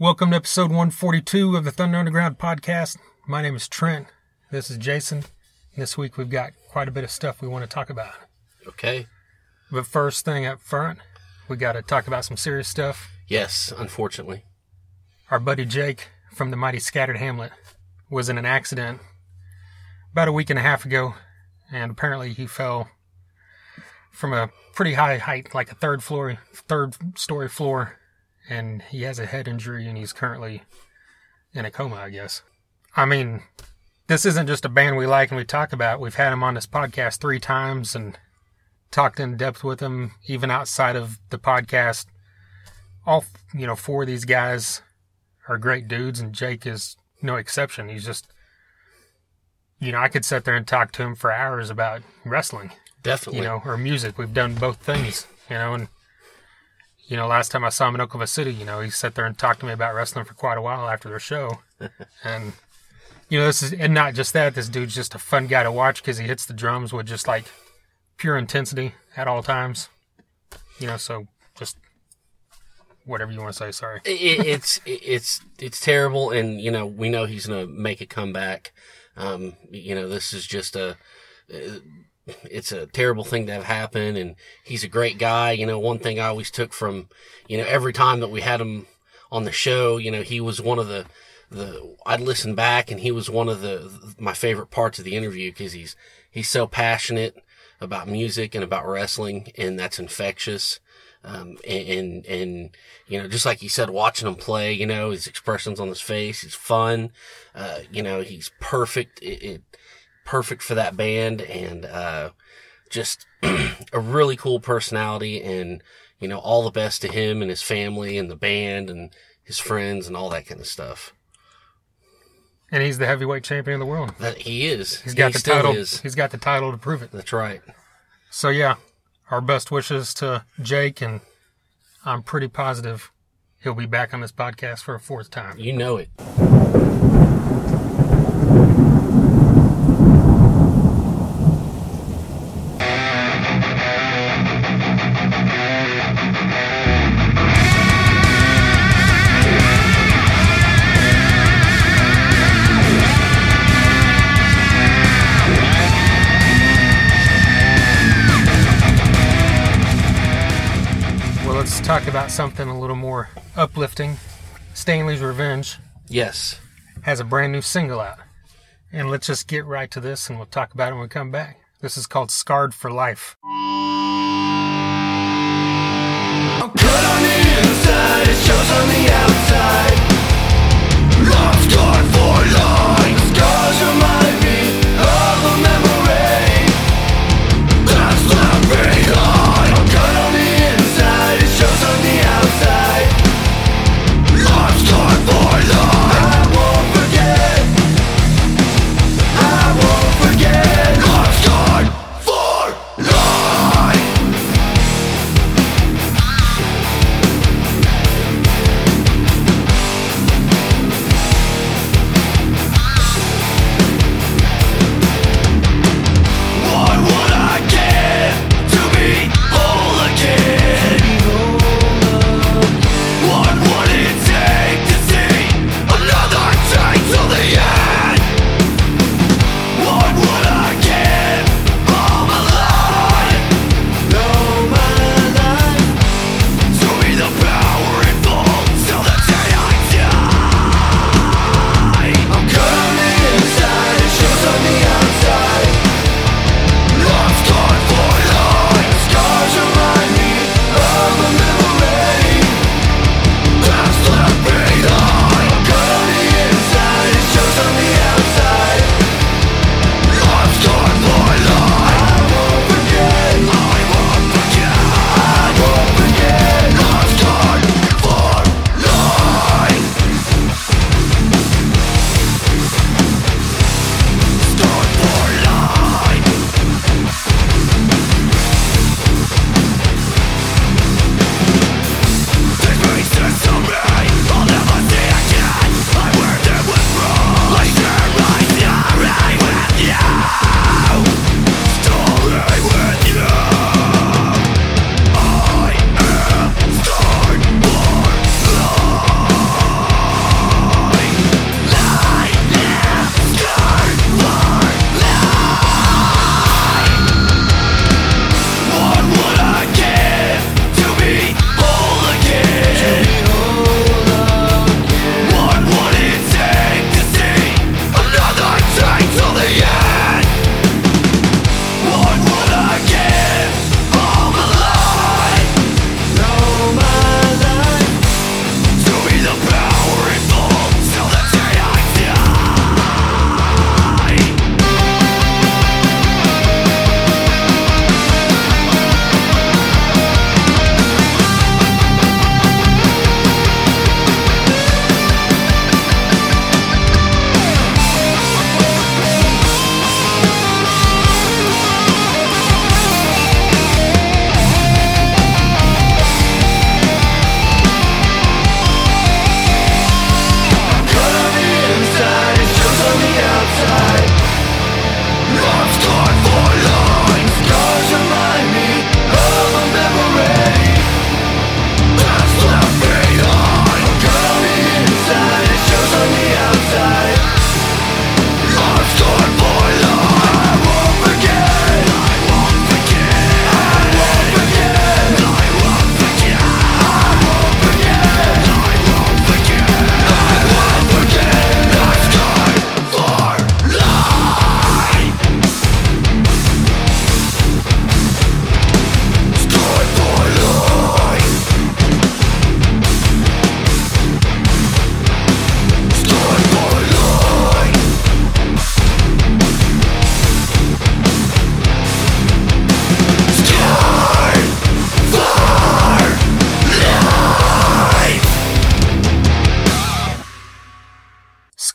Welcome to episode 142 of the Thunder Underground podcast. My name is Trent. This is Jason. This week we've got quite a bit of stuff we want to talk about. Okay. But first thing up front, we got to talk about some serious stuff. Yes, unfortunately. Our buddy Jake from the mighty Scattered Hamlet was in an accident about a week and a half ago, and apparently he fell from a pretty high height, like a third floor, third story floor, and he has a head injury, and he's currently in a coma, I guess. I mean, this isn't just a band we like and we talk about. We've had him on this podcast three times and talked in depth with him, even outside of the podcast. All you know, four of these guys are great dudes, and Jake is no exception. He's just, you know, I could sit there and talk to him for hours about wrestling Definitely. you know, or music. We've done both things, you know, and you know, last time I saw him in Oklahoma City, you know, he sat there and talked to me about wrestling for quite a while after their show, and you know, this is and not just that. This dude's just a fun guy to watch because he hits the drums with just like pure intensity at all times, you know. So just whatever you want to say. Sorry. it, it's it's it's terrible, and you know we know he's gonna make a comeback. Um, you know this is just a. It's a terrible thing to have happen, and he's a great guy. You know, one thing I always took from, you know, every time that we had him on the show, you know, he was one of the, the I'd listen back, and he was one of the my favorite parts of the interview because he's he's so passionate about music and about wrestling, and that's infectious. Um, and, and, and, you know, just like he said, watching him play, you know, his expressions on his face, he's fun. Uh, you know, he's perfect, it, it perfect for that band and, uh, just a really cool personality and, you know, all the best to him and his family and the band and his friends and all that kind of stuff. And he's the heavyweight champion of the world. That he is. He's got he the title. is. He's got the title to prove it. That's right. So yeah, our best wishes to Jake, and I'm pretty positive he'll be back on this podcast for a fourth time. You know it. Something a little more uplifting. Stanley's Revenge Yes. has a brand new single out. And let's just get right to this and we'll talk about it when we come back. This is called Scarred for Life. I'm cut on the inside, it shows on the outside.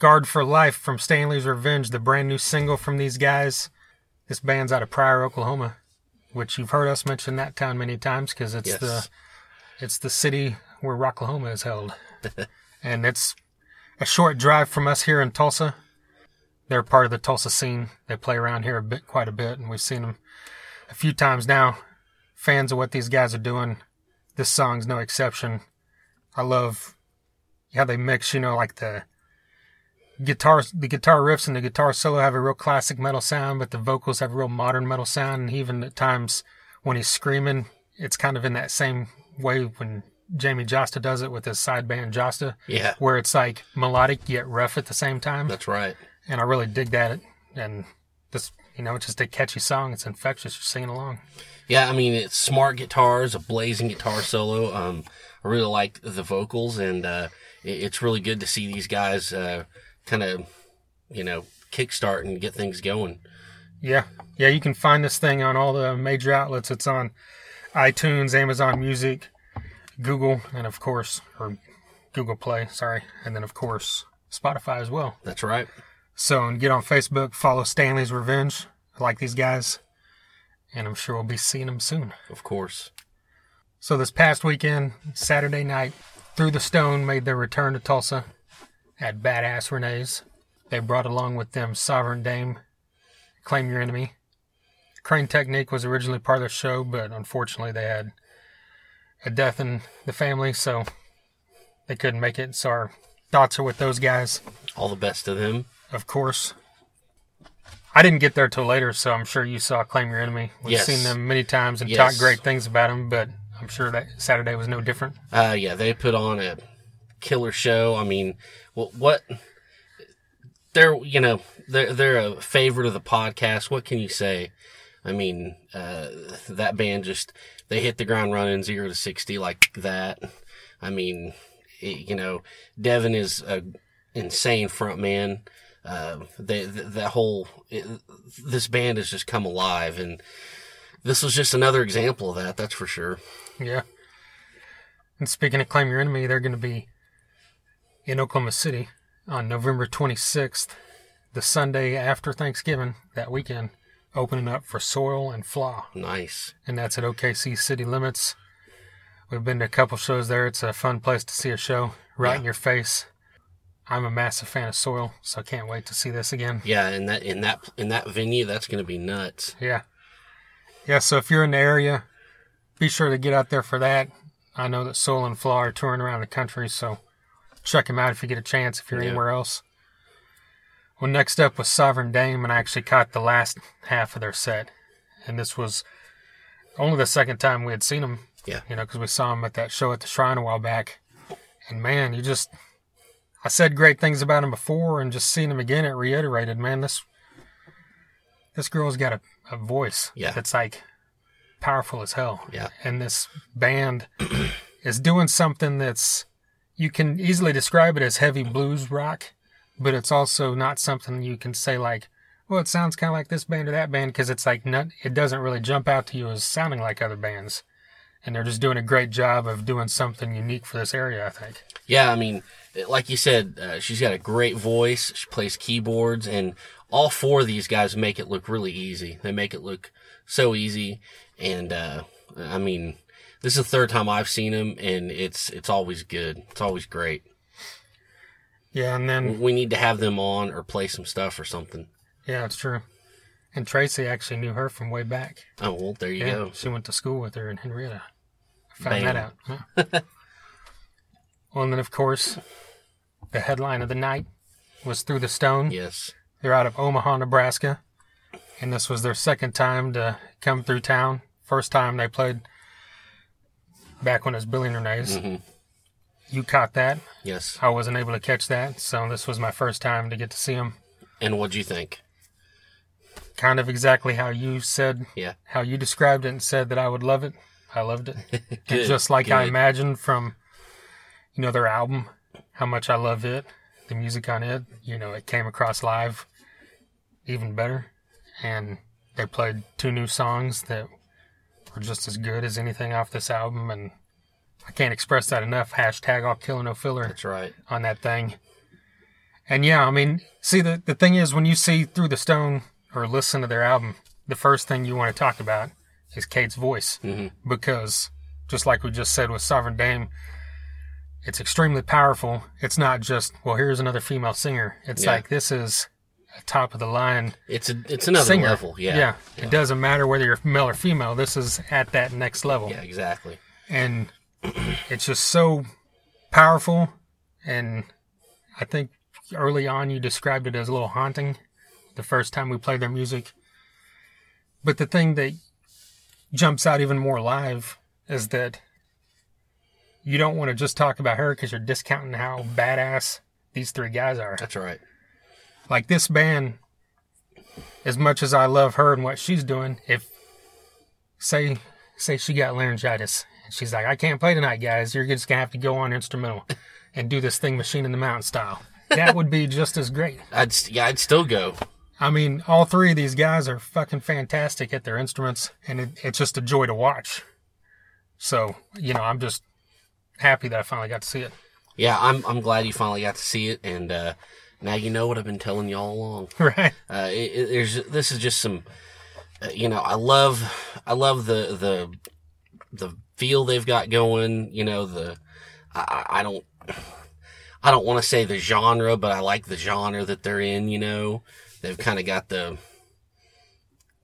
Scarred for Life from Stanley's Revenge, the brand new single from these guys. This band's out of Pryor, Oklahoma, which you've heard us mention that town many times because it's Yes. the it's the city where Rocklahoma is held, and it's a short drive from us here in Tulsa. They're part of the Tulsa scene. They play around here a bit, quite a bit, and we've seen them a few times now. Fans of what these guys are doing. This song's no exception. I love how they mix, you know, like the guitars, the guitar riffs and the guitar solo have a real classic metal sound, but the vocals have a real modern metal sound. And even at times when he's screaming, it's kind of in that same way when Jamey Jasta does it with his side band Jasta, Yeah, where it's like melodic yet rough at the same time. that's right. And I really dig that. And this, you know, it's just a catchy song. It's infectious. You're singing along. Yeah, I mean it's smart guitars, a blazing guitar solo. Um, I really like the vocals, and uh, it's really good to see these guys uh, kind of, you know, kickstart and get things going. Yeah. Yeah, you can find this thing on all the major outlets. It's on iTunes, Amazon Music, Google, and of course, or Google Play, sorry. And then, of course, Spotify as well. That's right. So, and get on Facebook, follow Stanley's Revenge. I like these guys. And I'm sure we'll be seeing them soon. Of course. So, this past weekend, Saturday night, Through the Stone made their return to Tulsa at Badass Renee's. They brought along with them Sovereign Dame, Claim Your Enemy. Crane Technique was originally part of the show, but unfortunately they had a death in the family, so they couldn't make it. So our thoughts are with those guys, All the best to them. of course. I didn't get there till later, so I'm sure you saw Claim Your Enemy. We've Yes. seen them many times and Yes. talked great things about them, but I'm sure that Saturday was no different. Uh, yeah, they put on a killer show. I mean, what, what they're, you know, they're, they're a favorite of the podcast. What can you say? I mean, uh, that band just, they hit the ground running zero to 60 like that. I mean, it, you know, Devin is a insane front man. Uh, they, th that whole, it, this band has just come alive and this was just another example of that. That's for sure. Yeah. And speaking of Claim Your Enemy, they're going to be in Oklahoma City on November 26th, the Sunday after Thanksgiving, that weekend, opening up for Soil and Flaw. Nice. And that's at OKC City Limits. We've been to a couple shows there. It's a fun place to see a show right in your face. I'm a massive fan of Soil, so I can't wait to see this again. Yeah, in that in that in that venue, that's going to be nuts. Yeah. Yeah, so if you're in the area, be sure to get out there for that. I know that Soil and Flaw are touring around the country, so check him out if you get a chance if you're Yeah. anywhere else. Well, next up was Sovereign Dame, and I actually caught the last half of their set. And this was only the second time we had seen them. Yeah. You know, because we saw them at that show at the Shrine a while back. And man, you just. I said great things about him before, and just seeing him again, it reiterated, man, this. This girl's got a, a voice Yeah. that's like powerful as hell. Yeah. And this band is doing something that's you can easily describe it as heavy blues rock, but it's also not something you can say like, well, it sounds kind of like this band or that band because it's like not, it doesn't really jump out to you as sounding like other bands. And they're just doing a great job of doing something unique for this area, I think. Yeah, I mean, like you said, uh, she's got a great voice. She plays keyboards, and all four of these guys make it look really easy. They make it look so easy, and uh, I mean, this is the third time I've seen them, and it's it's always good. It's always great. Yeah, and then We need to have them on or play some stuff or something. yeah, it's true. And Tracy actually knew her from way back. Oh well, there you Yeah, go. she went to school with her in Henrietta. I found Bam. that out. Huh? well, and then of course, the headline of the night was Through the Stone. Yes. They're out of Omaha, Nebraska, and this was their second time to come through town. First time they played back when it was Renee's. Mhm. You caught that. Yes. I wasn't able to catch that, so this was my first time to get to see them. And what'd you think? Kind of exactly how you said, Yeah. how you described it and said that I would love it. I loved it. Good, just like I imagined from, you know, their album, how much I love it, the music on it, you know, it came across live even better. And they played two new songs that were just as good as anything off this album. And I can't express that enough. Hashtag all killer no filler That's right. on that thing. And yeah, I mean, see, the, the thing is, when you see Through the Stone or listen to their album, the first thing you want to talk about is Kate's voice. Mm-hmm. Because, just like we just said with Sovereign Dame, it's extremely powerful. It's not just, well, here's another female singer. It's Yeah. like, this is top of the line It's a it's another singer. level. Yeah. yeah. It doesn't matter whether you're male or female. This is at that next level. Yeah, exactly. and it's just so powerful and i think early on you described it as a little haunting the first time we played their music but the thing that jumps out even more live is that you don't want to just talk about her because you're discounting how badass these three guys are That's right. Like this band as much as i love her and what she's doing if say say she got laryngitis and she's like i can't play tonight guys. You're just gonna have to go on instrumental and do this thing machine in the mountain style. That would be just as great. I'd yeah, I'd still go. i mean all three of these guys are fucking fantastic at their instruments and it, it's just a joy to watch. So you know i'm just happy that i finally got to see it. Yeah, I'm I'm glad you finally got to see it, and uh, now you know what I've been telling you all along. right Uh, it, it, there's this is just some, uh, you know, I love I love the the the feel they've got going. You know, the I, I I don't I don't want to say the genre, but I like the genre that they're in. You know, they've kind of got the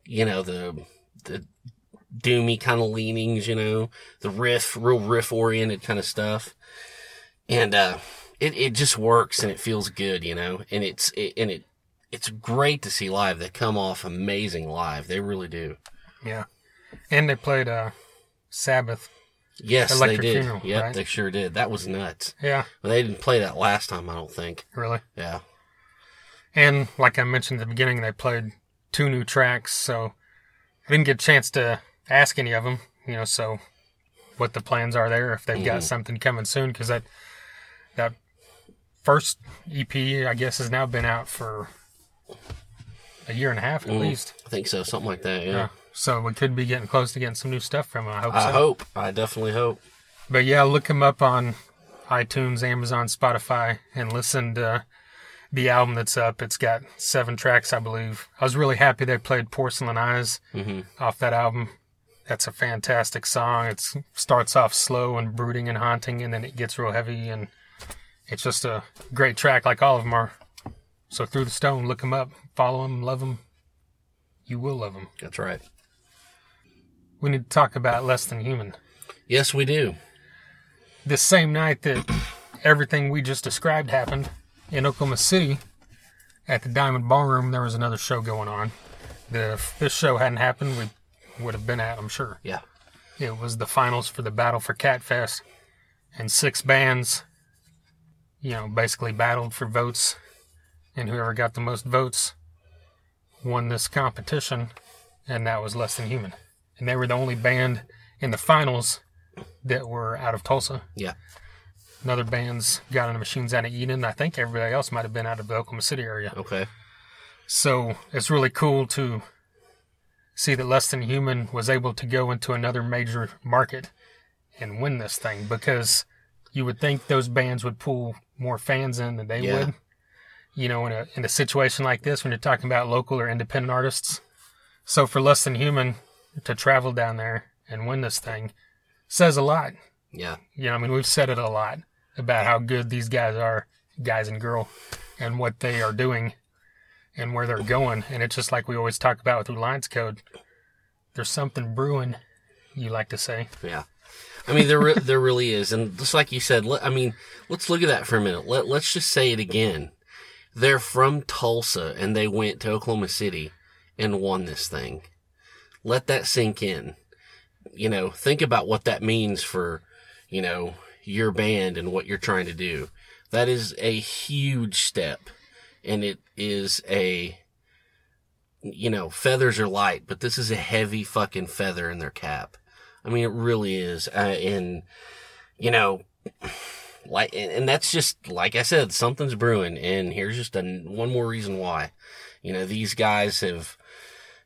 you know the the doomy kind of leanings. You know, the riff, real riff oriented kind of stuff, and uh, it it just works and it feels good. You know, and it's it, and it it's great to see live. They come off amazing live. They really do. yeah and they played uh sabbath Yes, Electric they did. Funeral, yep, right? they sure did. That was nuts. yeah But they didn't play that last time, I don't think. really Yeah. And like I mentioned at the beginning, they played two new tracks, so I didn't get a chance to ask any of them, you know, so what the plans are there, if they've got something coming soon, because that, that first EP, I guess, has now been out for a year and a half at mm, least. I think so, something like that. Yeah. Yeah. So we could be getting close to getting some new stuff from him. I hope I so. hope. I definitely hope. But yeah, look him up on iTunes, Amazon, Spotify, and listen to the album that's up. It's got seven tracks, I believe. I was really happy they played Porcelain Eyes mm-hmm. off that album. That's a fantastic song. It starts off slow and brooding and haunting, and then it gets real heavy, and it's just a great track, like all of them are. So through the stone, look them up, follow them, love them. You will love them. That's right. We need to talk about Less Than Human. Yes, we do. this same night that everything we just described happened in Oklahoma City at the Diamond Ballroom, there was another show going on. The, if this show hadn't happened, we would have been at, I'm sure. Yeah. It was the finals for the Battle for Catfest, and six bands, you know, basically battled for votes, and whoever got the most votes won this competition, and that was Less Than Human. And they were the only band in the finals that were out of Tulsa. Yeah. Another band's got on the machines out of Eden. I think everybody else might have been out of the Oklahoma City area. Okay. So it's really cool to see that Less Than Human was able to go into another major market and win this thing because you would think those bands would pull more fans in than they Yeah. would. You know, in a in a situation like this when you're talking about local or independent artists. So for Less Than Human to travel down there and win this thing says a lot. Yeah. You know, I mean, we've said it a lot about how good these guys are, guys and girl, and what they are doing and where they're going. And it's just like we always talk about with Reliance Code. There's something brewing, you like to say. Yeah. I mean, there re- there really is, and just like you said, let, I mean, let's look at that for a minute. Let let's just say it again. They're from Tulsa, and they went to Oklahoma City and won this thing. Let that sink in. You know, think about what that means for, you know, your band and what you're trying to do. That is a huge step, and it is a you know, feathers are light, but this is a heavy fucking feather in their cap. I mean, it really is. Uh, and, you know, like, and, that's just, like I said, something's brewing. And here's just a, one more reason why. You know, these guys have,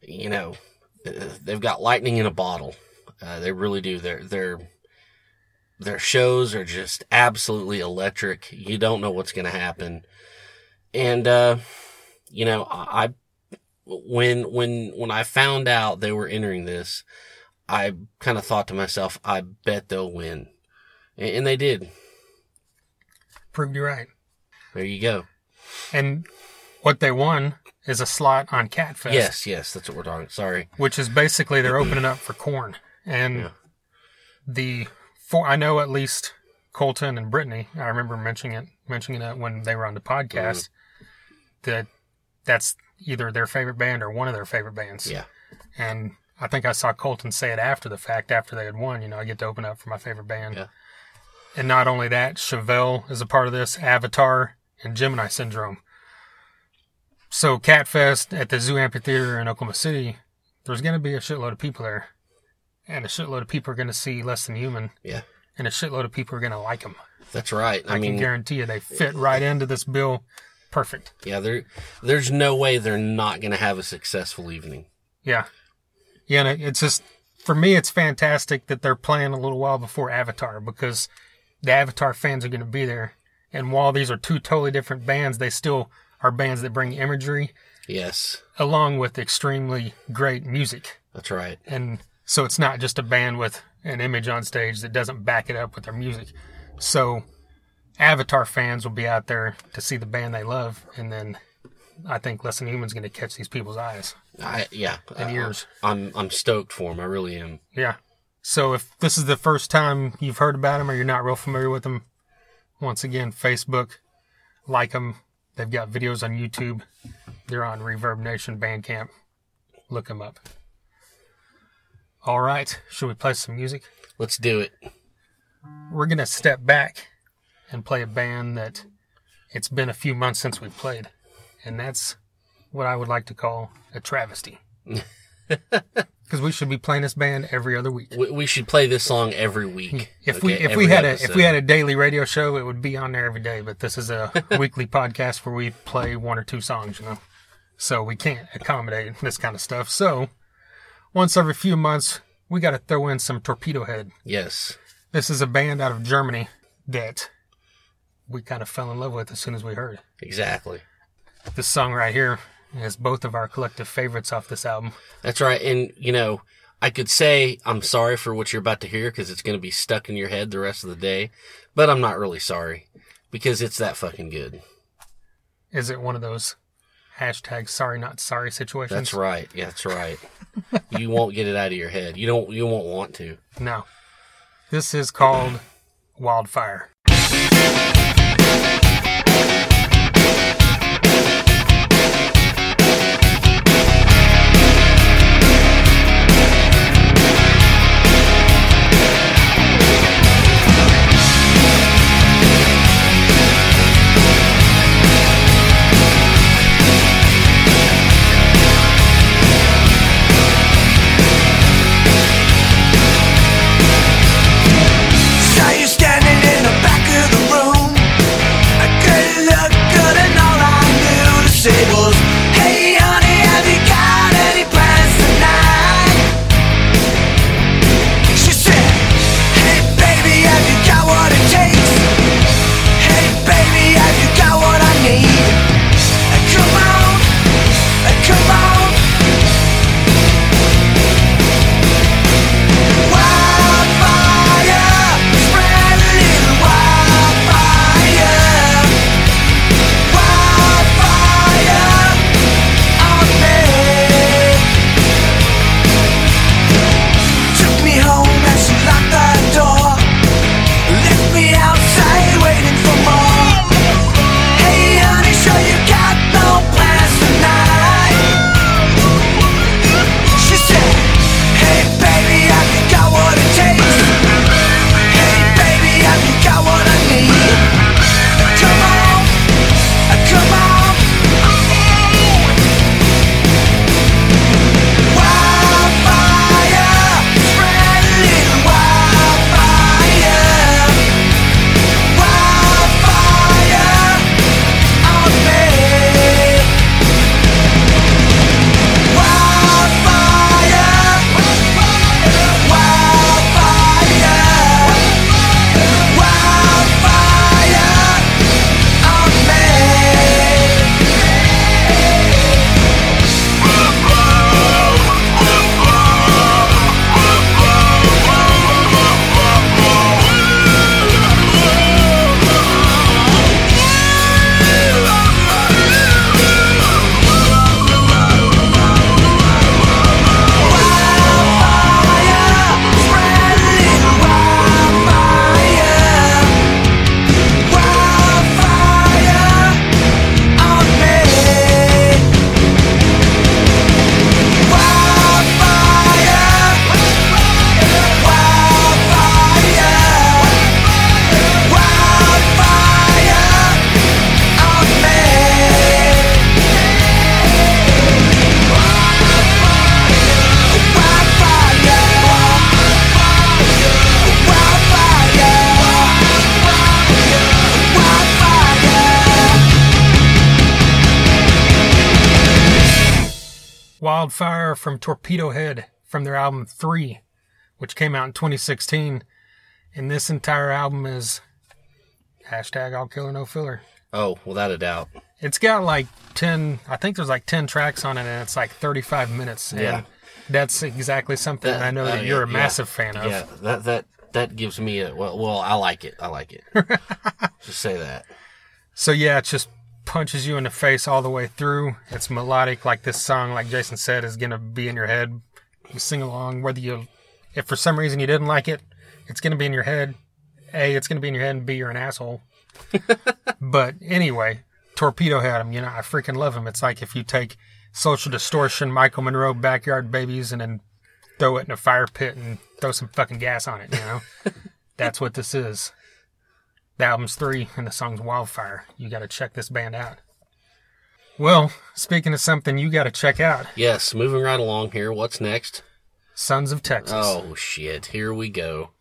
you know, they've got lightning in a bottle. Uh, they really do. Their, their, their shows are just absolutely electric. You don't know what's going to happen. and uh, you know, I when when when I found out they were entering this, I kind of thought to myself, I bet they'll win, and, and they did. Proved you right. There you go. And what they won is a slot on Catfest. Yes, yes, that's what we're talking. Sorry. Which is basically they're opening up for Korn. And Yeah. the four I know at least Colton and Brittany, I remember mentioning it mentioning it when they were on the podcast, mm-hmm. that that's either their favorite band or one of their favorite bands. Yeah. And I think I saw Colton say it after the fact, after they had won, you know, I get to open up for my favorite band. Yeah. And not only that, Chevelle is a part of this, Avatar, and Gemini Syndrome. So Catfest at the Zoo Amphitheater in Oklahoma City, there's going to be a shitload of people there. And a shitload of people are going to see Less Than Human. Yeah. And a shitload of people are going to like them. That's right. I, I, mean, can guarantee you they fit right into this bill perfect. yeah, there, there's no way they're not going to have a successful evening. Yeah. Yeah, and it- it's just for me it's fantastic that they're playing a little while before Avatar because the Avatar fans are going to be there. And while these are two totally different bands, they still are bands that bring imagery Yes, along with extremely great music. that's right. And so it's not just a band with an image on stage that doesn't back it up with their music. So Avatar fans will be out there to see the band they love and then I think Less Than Human's going to catch these people's eyes. I yeah. And uh, ears. I'm I'm stoked for them. I really am. Yeah. So if this is the first time you've heard about them or you're not real familiar with them, once again, Facebook, like them. They've got videos on YouTube. They're on Reverb Nation Bandcamp. Look them up. All right. Should we play some music? Let's do it. We're going to step back and play a band that it's been a few months since we played. And that's what I would like to call a travesty. Because we should be playing this band every other week. We, we should play this song every week. If we okay? if we had a if we had a daily radio show, it would be on there every day. But this is a weekly podcast where we play one or two songs, you know. So we can't accommodate this kind of stuff. So once every few months, we got to throw in some Torpedo Head. yes, This is a band out of Germany that we kind of fell in love with as soon as we heard it. exactly. This song right here is both of our collective favorites off this album. That's right. And, you know, I could say I'm sorry for what you're about to hear because it's going to be stuck in your head the rest of the day, but I'm not really sorry because it's that fucking good. Is it one of those hashtag sorry not sorry situations? That's right. Yeah, that's right. you won't get it out of your head. You don't, you won't want to. No. This is called Wildfire. From Torpedo Head from their album 3, which came out in 2016. And this entire album is hashtag all killer no filler. Oh, without a doubt. It's got like 10, I think there's like 10 tracks on it, and it's like 35 minutes. And Yeah. that's exactly something I know oh, that uh, you're a yeah. massive fan of. Yeah, that that that gives me a well. Well, I like it. I like it. Just say that. So yeah, it just punches you in the face all the way through. It's melodic, like this song, like Jason said, is gonna be in your head. You sing along, whether you, if for some reason you didn't like it, it's gonna be in your head. A, it's gonna be in your head, and B, you're an asshole. but anyway, Torpedo had him. You know, I freaking love him. It's like if you take Social Distortion, Michael Monroe, Backyard Babies, and then throw it in a fire pit and throw some fucking gas on it. You know, that's what this is. The album's three, and the song's Wildfire. You got to check this band out. Well, speaking of something you got to check out, Yes, moving right along here. What's next? Sons of Texas. Oh shit! Here we go.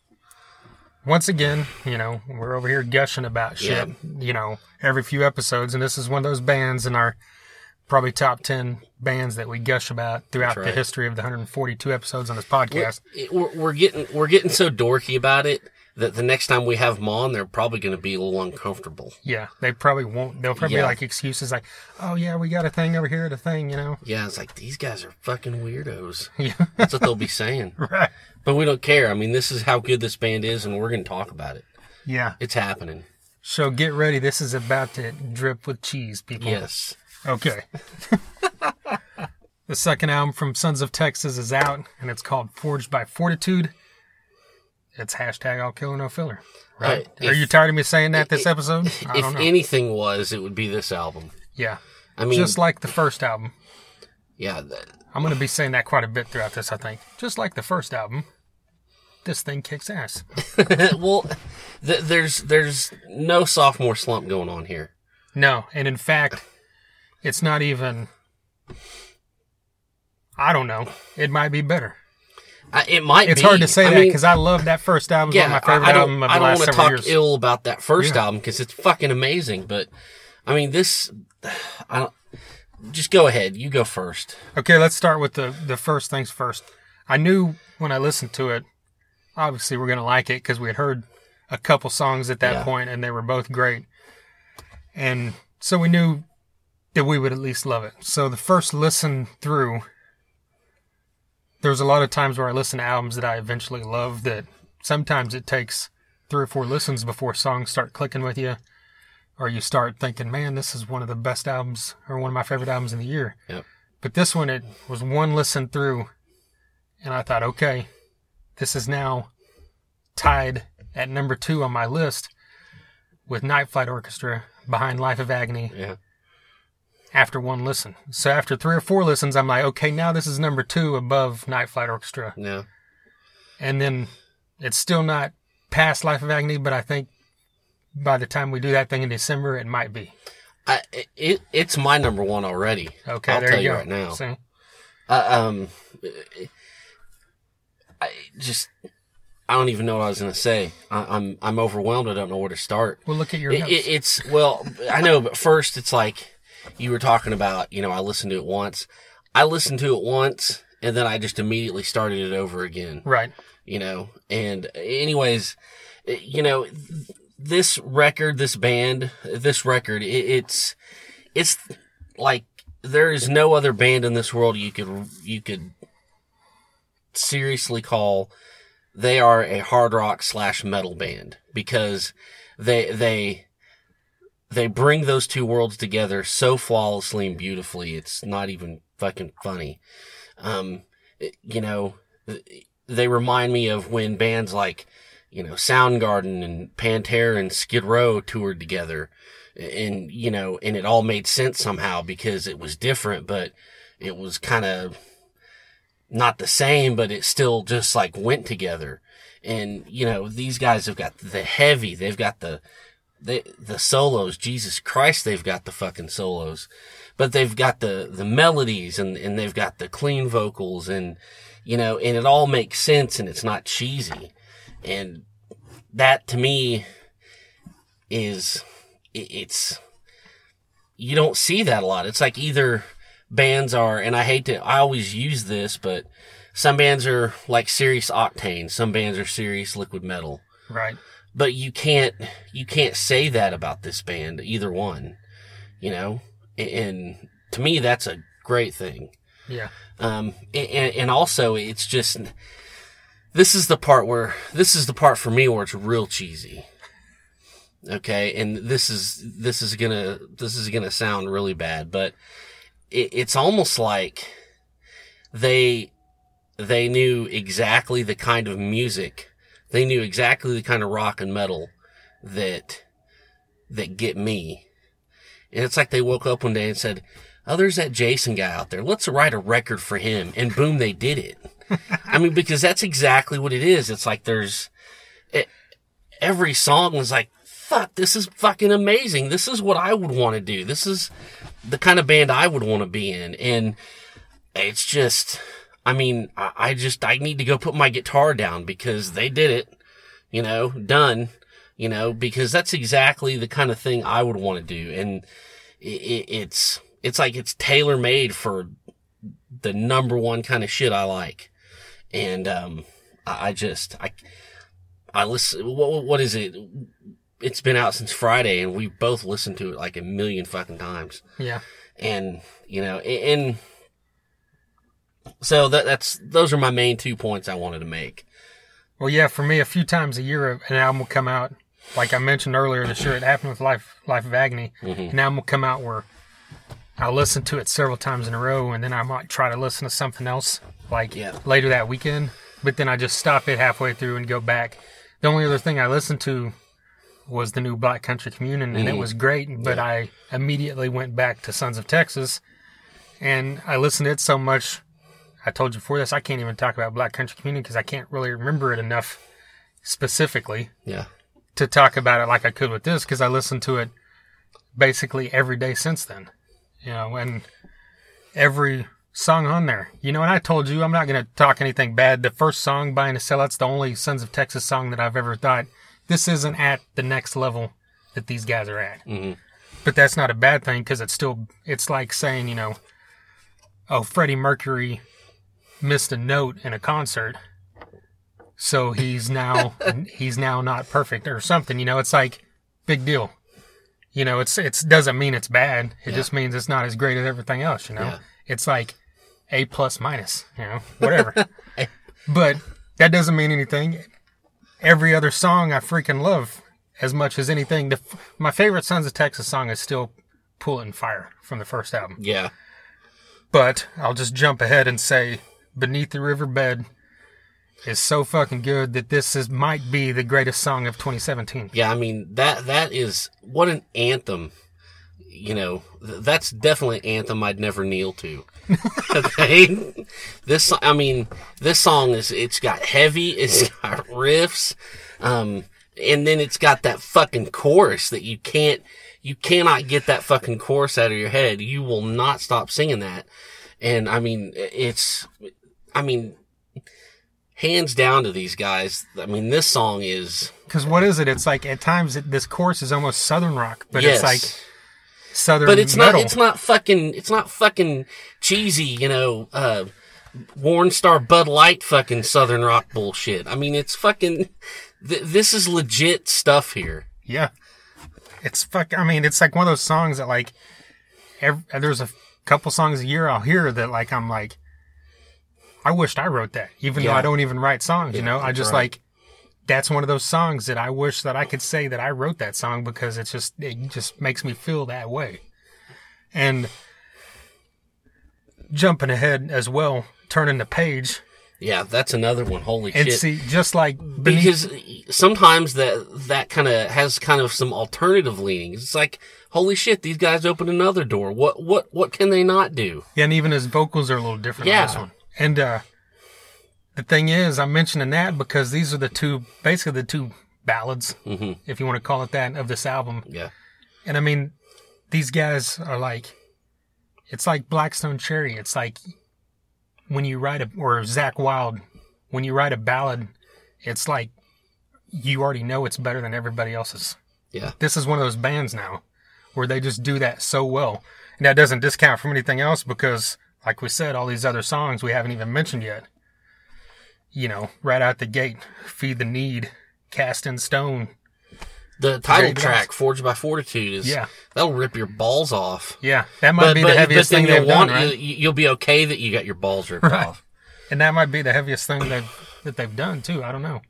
Once again, you know, we're over here gushing about shit, you know, every few episodes, and this is one of those bands in our probably top 10 bands that we gush about throughout the history of the 142 episodes on this podcast. We're, we're getting we're getting so dorky about it that the next time we have them on, they're probably going to be a little uncomfortable. Yeah, they probably won't. They'll probably be like excuses like, oh, yeah, we got a thing over here, the thing, you know? Yeah, it's like these guys are fucking weirdos. Yeah, That's what they'll be saying. right. But we don't care. I mean, this is how good this band is, and we're going to talk about it. Yeah. It's happening. So get ready. This is about to drip with cheese, people. Yes. Okay. the second album from Sons of Texas is out, and it's called Forged by Fortitude. It's hashtag all killer no filler. Right? Uh, Are you tired of me saying that this episode? I If anything was, it would be this album. yeah. I mean, Just like the first album. yeah, th- I'm going to be saying that quite a bit throughout this, I think. Just like the first album, this thing kicks ass. well, th- there's there's no sophomore slump going on here. No, and in fact, it's not even. I don't know. It might be better. I, it might. It's be. hard to say I that because I love that first album. yeah, my favorite I, I album don't. of I the don't last want to talk years. ill about that first Yeah. album because it's fucking amazing. But I mean, this. I don't. Just go ahead. You go first. Okay, let's start with the the first things first. I knew when I listened to it, obviously we're gonna like it because we had heard a couple songs at that Yeah. point and they were both great, and so we knew that we would at least love it. So the first listen through, there was a lot of times where I listen to albums that I eventually love that sometimes it takes three or four listens before songs start clicking with you, or you start thinking, man, this is one of the best albums or one of my favorite albums in the year. Yep. But this one, it was one listen through, and I thought, okay, this is now tied at number two on my list with Night Flight Orchestra behind Life of Agony Yeah. After one listen. So after three or four listens, I'm like, okay, now this is number two above Night Flight Orchestra. Yeah. And then it's still not past Life of Agony, but I think by the time we do that thing in December, it might be. I, it it's my number one already. Okay, I'll there tell you you go. right now. See? Uh, um, I just I don't even know what I was gonna say. I, I'm I'm overwhelmed. I don't know where to start. Well, look at your it, it's well, I know, but first it's like you were talking about. You know, I listened to it once. I listened to it once, and then I just immediately started it over again. right. You know, and anyways, you know, this record, this band, this record, it, it's it's like there is no other band in this world you could you could seriously call they are a hard rock slash metal band because they they they bring those two worlds together so flawlessly and beautifully it's not even fucking funny. Um it- you know they remind me of when bands like you know Soundgarden and Pantera and Skid Row toured together. And you know and it all made sense somehow because it was different but it was kind of not the same but it still just like went together. And you know these guys have got the heavy they've got the the the solos jesus christ they've got the fucking solos but they've got the the melodies and and they've got the clean vocals and you know and it all makes sense and it's not cheesy and that to me is it- it's you don't see that a lot it's like either bands are, and I hate to, I always use this, but some bands are like Sirius Octane. Some bands are serious liquid metal. Right. But you can't, you can't say that about this band, either one, you know? And to me, that's a great thing. Yeah. Um, and, and also it's just, this is the part where, this is the part for me where it's real cheesy. Okay. And this is, this is gonna, this is gonna sound really bad, but it, it's almost like they, they knew exactly the kind of music, they knew exactly the kind of rock and metal that, that get me. And it's like they woke up one day and said, Oh, there's that Jason guy out there. Let's write a record for him. And boom, they did it. I mean, because that's exactly what it is. It's like there's it, every song was like, fuck, this is fucking amazing. This is what I would want to do. This is the kind of band I would want to be in. And it's just, I mean, I, I just, I need to go put my guitar down because they did it, you know, done, you know, because that's exactly the kind of thing I would want to do. And it, it, it's, it's like it's tailor made for the number one kind of shit I like. And, um, I, I just, I, I listen, what, what is it? It's been out since Friday and we both listened to it like a million fucking times. Yeah. And, you know, and, so that, that's, those are my main two points I wanted to make. Well, yeah, for me, a few times a year, an album will come out. Like I mentioned earlier this year, it happened with Life, Life of Agony. Mm-hmm. An album will come out where I'll listen to it several times in a row, and then I might try to listen to something else, like Yeah. later that weekend. But then I just stop it halfway through and go back. The only other thing I listened to was the new Black Country Communion, and it mm-hmm. was great. But I immediately went back to Sons of Texas, and I listened to it so much. I told you before this, I can't even talk about Black Country Communion because I can't really remember it enough specifically Yeah. to talk about it like I could with this because I listened to it basically every day since then. You know, and every song on there. You know, and I told you I'm not going to talk anything bad. The first song, Buying a Sellout's the only Sons of Texas song that I've ever thought this isn't at the next level that these guys are at. Mhm. But that's not a bad thing because it's still, it's like saying, you know, oh, Freddie Mercury missed a note in a concert. So he's now he's now not perfect or something, you know. It's like big deal, you know. It's it's doesn't mean it's bad. It Yeah. just means it's not as great as everything else, you know. Yeah. It's like a plus minus, you know, whatever. but that doesn't mean anything. Every other song I freaking love as much as anything. The, my favorite Sons of Texas song is still "Pulling Fire" from the first album. Yeah. But I'll just jump ahead and say Beneath the Riverbed is so fucking good that this is might be the greatest song of 2017. Yeah, I mean that that is what an anthem. You know, th- that's definitely an anthem I'd never kneel to. okay, this I mean this song is it's got heavy, it's got riffs, um, and then it's got that fucking chorus that you can't you cannot get that fucking chorus out of your head. You will not stop singing that, and I mean it's I mean hands down to these guys. I mean this song is. Because what is it? It's like at times it, this chorus is almost southern rock, but yes. it's like southern but it's metal. not it's not fucking it's not fucking cheesy you know uh warren star bud light fucking southern rock bullshit i mean it's fucking th- this is legit stuff here Yeah. It's fuck. I mean, it's like one of those songs that like, every, there's a couple songs a year I'll hear that like I'm like, I wished I wrote that, even though I don't even write songs. you know, I just right. like, that's one of those songs that I wish that I could say that I wrote that song because it's just it just makes me feel that way. And jumping ahead as well, turning the page yeah that's another one holy and shit see just like beneath because sometimes that that kind of has kind of some alternative leanings it's like holy shit these guys opened another door what what what can they not do Yeah, and even his vocals are a little different Yeah. on this one. And uh the thing is, I'm mentioning that because these are the two, basically the two ballads, Mhm. if you want to call it that, of this album. yeah And I mean, these guys are like, it's like Black Stone Cherry. It's like when you write a, or Zakk Wylde, when you write a ballad, it's like you already know it's better than everybody else's. yeah This is one of those bands now where they just do that so well. And that doesn't discount from anything else because, like we said, all these other songs we haven't even mentioned yet. You know, right out the gate, Feed the Need, Cast in Stone. The title track, Forged by Fortitude, is Yeah. that'll rip your balls off. Yeah, that might be the heaviest thing you'll they've done, right? you- You'll be okay that you got your balls ripped Right. off. And that might be the heaviest thing they've, that they've done too. I don't know.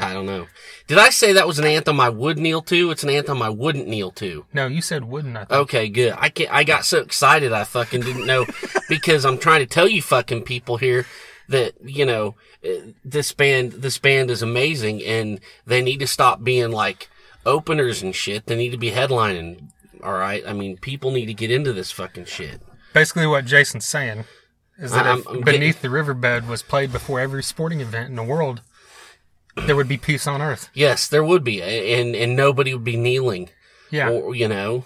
I don't know. Did I say that was an anthem I would kneel to? It's an anthem I wouldn't kneel to. No, you said wouldn't. I think. Okay, good. I can I got so excited I fucking didn't know because I'm trying to tell you fucking people here that you know uh, this band this band is amazing and they need to stop being like openers and shit. They need to be headlining. All right. I mean, people need to get into this fucking shit. Basically, what Jason's saying is that I'm- if I'm Beneath the Riverbed was played before every sporting event in the world, there would be peace on earth. Yes, there would be, and and nobody would be kneeling. Yeah. or you know,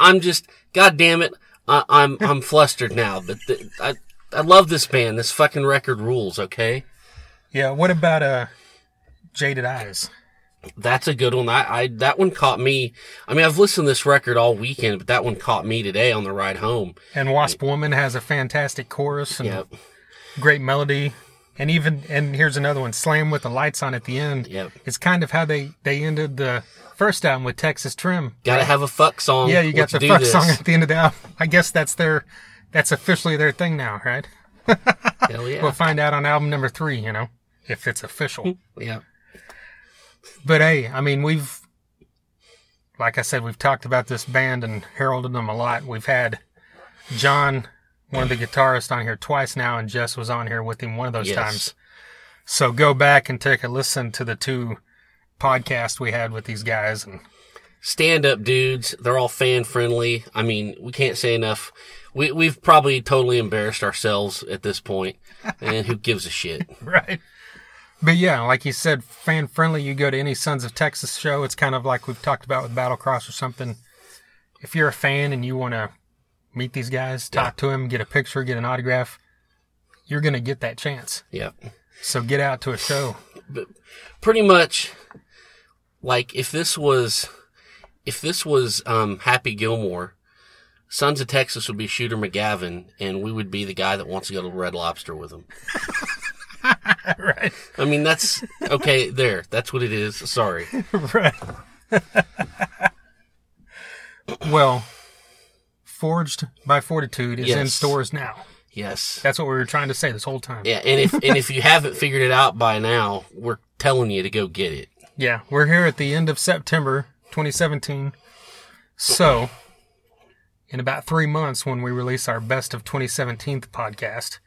I'm just, god damn it, I, I'm I'm flustered now. But the, I I love this band. This fucking record rules. Okay, Yeah. What about uh, Jaded Eyes? that's a good one. I, I that one caught me. I mean, I've listened to this record all weekend, but that one caught me today on the ride home. And Wasp Woman has a fantastic chorus and Yep, great melody. And even and here's another one, Slam with the lights on at the end. Yep. It's kind of how they they ended the first album with Texas Trim. gotta have a fuck song. Yeah, you got the fuck this. song at the end of the album. I guess that's their that's officially their thing now, right? Hell yeah, We'll find out on album number three, you know, if it's official. yeah. but hey, I mean, we've, like I said, we've talked about this band and heralded them a lot. We've had John, one of the guitarists, on here twice now, and Jess was on here with him one of those Yes. times. So go back and take a listen to the two podcasts we had with these guys. And stand up dudes. They're all fan friendly. I mean, we can't say enough. We, we've probably totally embarrassed ourselves at this point, and who gives a shit? right. But yeah, like you said, fan friendly. You go to any Sons of Texas show, it's kind of like we've talked about with Battlecross or something. If you're a fan and you want to meet these guys, talk to them, get a picture, get an autograph, you're going to get that chance. Yeah, So get out to a show. pretty much. Like if this was, if this was um, Happy Gilmore, Sons of Texas would be Shooter McGavin, and we would be the guy that wants to go to Red Lobster with him. right. I mean, that's okay. There, that's what it is. Sorry. right. well, Forged by Fortitude is in stores now. Yes. That's what we were trying to say this whole time. Yeah, and if and if you haven't figured it out by now, we're telling you to go get it. Yeah, we're here at the end of September 2017. So, in about three months, when we release our best of 2017 podcast,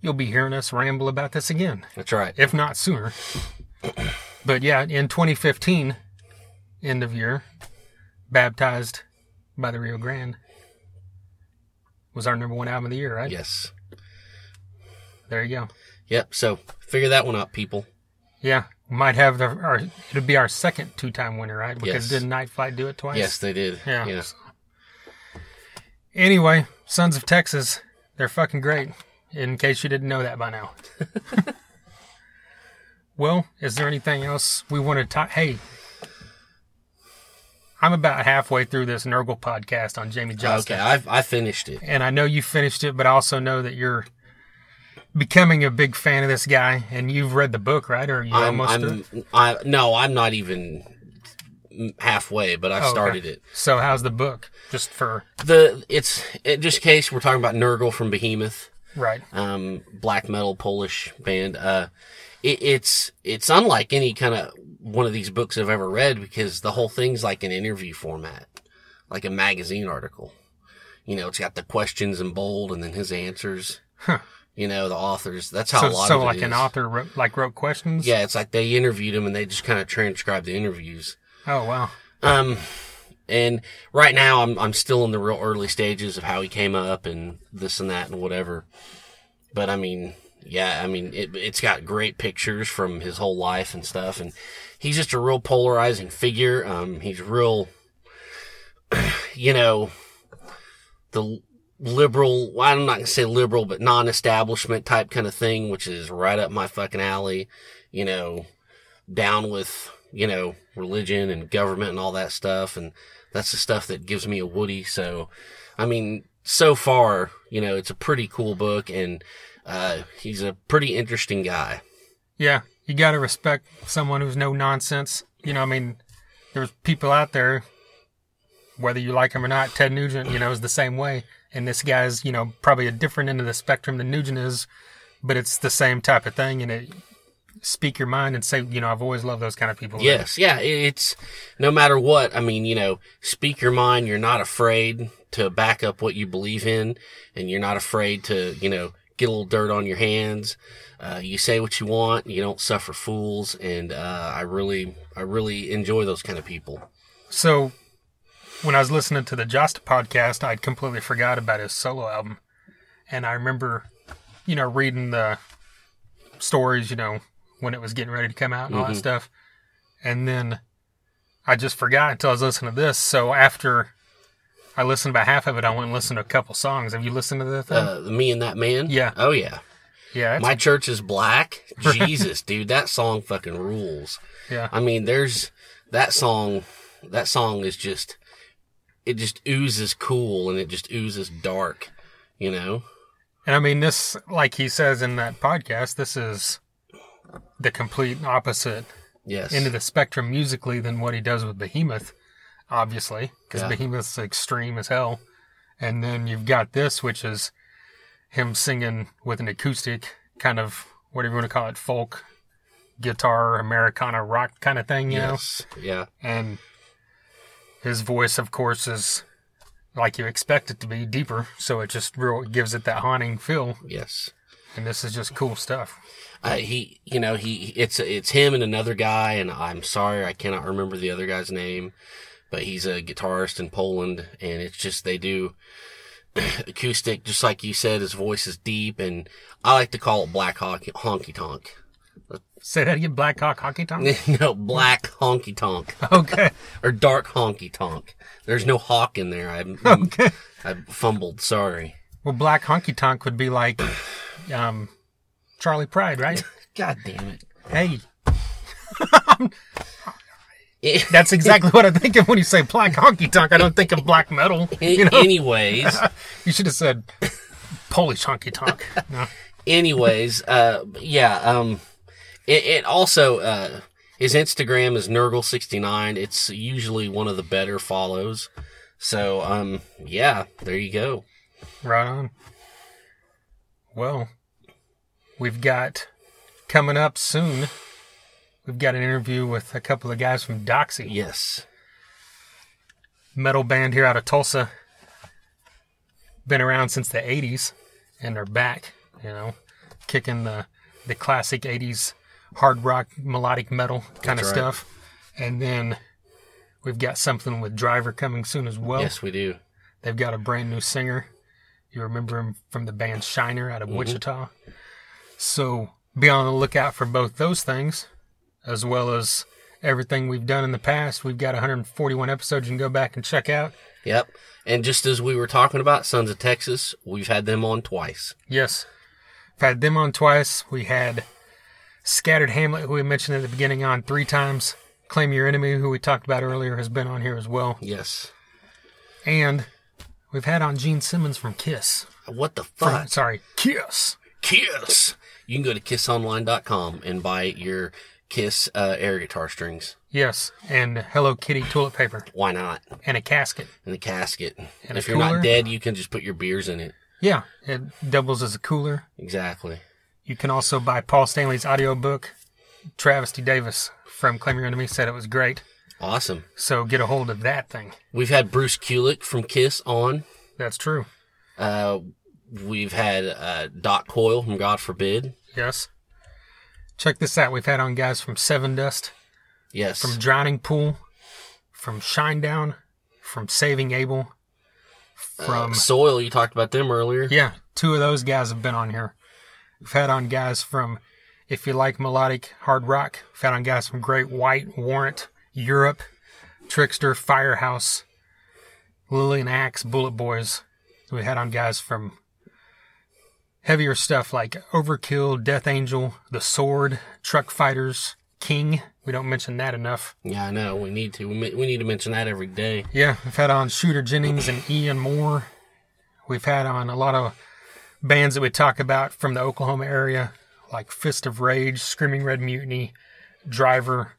you'll be hearing us ramble about this again, That's right. if not sooner. But yeah, in 2015, end of year, baptized by the Rio Grande was our number one album of the year, right? Yes. There you go. Yep. So figure that one out, people. Yeah, might have the our it'll be our second two-time winner, right? Because Yes. didn't Night Flight do it twice? Yes, they did. Yeah. Yeah. Anyway, Sons of Texas, they're fucking great. In case you didn't know that by now. well, is there anything else we want to talk? Hey, I'm about halfway through this Nergal podcast on Jamie Johnston, Okay, I've I finished it. and I know you finished it, but I also know that you're becoming a big fan of this guy, and you've read the book, right? Or you I'm almost? I'm I no, I'm not even halfway, but I've Oh, okay. started it. So how's the book? Just for The it's it, just in case we're talking about Nergal from Behemoth. right. um, black metal Polish band. Uh, it, it's it's unlike any kind of one of these books I've ever read because the whole thing's like an interview format, like a magazine article. You know, it's got the questions in bold and then his answers. Huh. You know, the authors. That's how So a lot so of it like an author wrote, like wrote questions. Yeah, it's like they interviewed him and they just kind of transcribed the interviews. Oh wow. Um, and right now I'm I'm still in the real early stages of how he came up and this and that and whatever. But I mean, yeah, I mean it it's got great pictures from his whole life and stuff, and he's just a real polarizing figure. Um, he's real, you know, the liberal. Well, I'm not gonna say liberal, but non-establishment type kind of thing, which is right up my fucking alley. You know, down with you know religion and government and all that stuff and That's the stuff that gives me a Woody. So, I mean, so far, you know, it's a pretty cool book and, uh, he's a pretty interesting guy. Yeah, you got to respect someone who's no nonsense. You know, I mean, there's people out there, whether you like him or not. Ted Nugent, you know, is the same way, and this guy's, you know, probably a different end of the spectrum than Nugent is, but it's the same type of thing. And it speak your mind and say, you know, I've always loved those kind of people. Yes, yeah, it's no matter what. I mean, you know, speak your mind. You're not afraid to back up what you believe in, and you're not afraid to, you know, get a little dirt on your hands. Uh, you say what you want. You don't suffer fools, and uh, I really, I really enjoy those kind of people. So, when I was listening to the Jasta podcast, I'd completely forgot about his solo album, and I remember, you know, reading the stories, you know, when it was getting ready to come out and all that Mhm. stuff, and then I just forgot until I was listening to this. So after I listened about half of it, I went and listened to a couple songs. Have you listened to that thing? Uh, me and that man. Yeah. Oh yeah. yeah, My church is black. Jesus, dude, that song fucking rules. yeah, I mean, there's that song. That song is just, it just oozes cool and it just oozes dark. You know. and I mean this, like he says in that podcast, this is the complete opposite Yes. into the spectrum musically than what he does with Behemoth, obviously, because Yeah. Behemoth's extreme as hell. And then you've got this, which is him singing with an acoustic, kind of whatever you want to call it, folk, guitar, Americana rock kind of thing, you yes. Yeah. And his voice, of course, is like you expect it to be deeper, so it just real gives it that haunting feel. Yes. And this is just cool stuff. Uh, he, you know, he, it's, it's him and another guy, and I'm sorry, I cannot remember the other guy's name, but he's a guitarist in Poland, and it's just, they do acoustic, just like you said, his voice is deep, and I like to call it black honky, honky tonk. Say that again, Black Hawk Hockey Tonk? no, black honky tonk, okay. or dark honky tonk. There's no hawk in there. I, Okay. I fumbled, sorry. Well, Black Honky Tonk would be like um, Charley Pride, right? God damn it. hey, That's exactly what I think of when you say Black Honky Tonk. I don't think of black metal. You know, Anyways. you should have said Polish Honky Tonk. No. anyways, uh, yeah, um, it, it also, uh, his Instagram is Nergal69. It's usually one of the better follows. So, um, yeah, there you go. Right on. Well, we've got coming up soon. We've got an interview with a couple of guys from Doxy. Yes. metal band here out of Tulsa. Been around since the 80s, and they're back, you know, kicking the, the classic 80s hard rock, melodic metal kind of right. stuff. And then we've got something with Driver coming soon as well. yes, we do. They've got a brand new singer. You remember him from the band Shiner out of mm-hmm. Wichita. So be on the lookout for both those things, as well as everything we've done in the past. We've got 141 episodes you can go back and check out. Yep. And just as we were talking about Sons of Texas, we've had them on twice. Yes. I've had them on twice. We had Scattered Hamlet, who we mentioned at the beginning, on three times. Claim Your Enemy, who we talked about earlier, has been on here as well. Yes. And we've had on Gene Simmons from Kiss. What the From- sorry, Kiss. Kiss. You can go to kissonline.com and buy your Kiss uh, air guitar strings. Yes. And Hello Kitty toilet paper. Why not? And a casket. And the casket. And a if you're cooler? not dead, you can just put your beers in it. Yeah, it doubles as a cooler. Exactly. You can also buy Paul Stanley's audiobook. Travis D. Davis from Claim Your Enemy said it was great. Awesome. So get a hold of that thing. We've had Bruce Kulick from Kiss on. That's true. Uh, we've had uh, Doc Coyle from God Forbid. Yes. Check this out. We've had on guys from Sevendust, Yes. from Drowning Pool, from Shinedown, from Saving Abel, from Uh, Soil, you talked about them earlier. yeah, two of those guys have been on here. We've had on guys from if you like melodic hard rock. We've had on guys from Great White, Warrant, Europe, Trickster, Firehouse, Lillian Axe, BulletBoys. We had on guys from heavier stuff like Overkill, Death Angel, The Sword, Truck Fighters, Kyng. We don't mention that enough. Yeah, I know. We need to. We, we need to mention that every day. Yeah, we've had on Shooter Jennings and Ian Moore. We've had on a lot of bands that we talk about from the Oklahoma area, like Fist of Rage, Screaming Red Mutiny, Driver,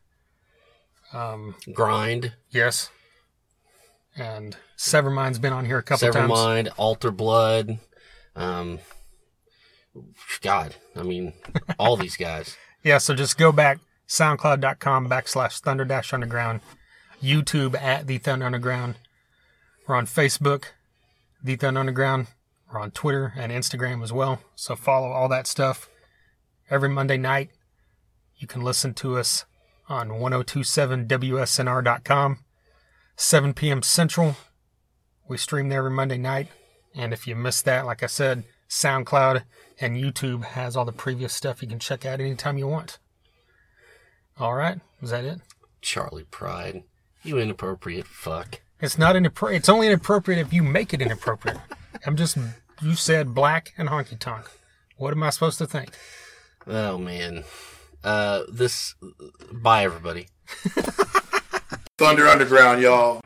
um, Grind, yes, and Severmind's been on here a couple times. Severmind, Alter Blood. Um, God, I mean, all these guys. Yeah, so just go back soundcloud.com backslash thunder dash underground, YouTube at the Thunder Underground. We're on Facebook, the Thunder Underground. We're on Twitter and Instagram as well. So follow all that stuff. Every Monday night, you can listen to us on 1027WSNR.com, 7 p.m. Central. We stream there every Monday night. And if you miss that, like I said, SoundCloud and YouTube has all the previous stuff you can check out anytime you want. All right, is that it? Charley Pride. You inappropriate fuck. It's not inappropriate. It's only inappropriate if you make it inappropriate. I'm just. You said black and honky tonk. What am I supposed to think? Oh man. Uh, this. Bye, everybody. Thunder Underground, y'all.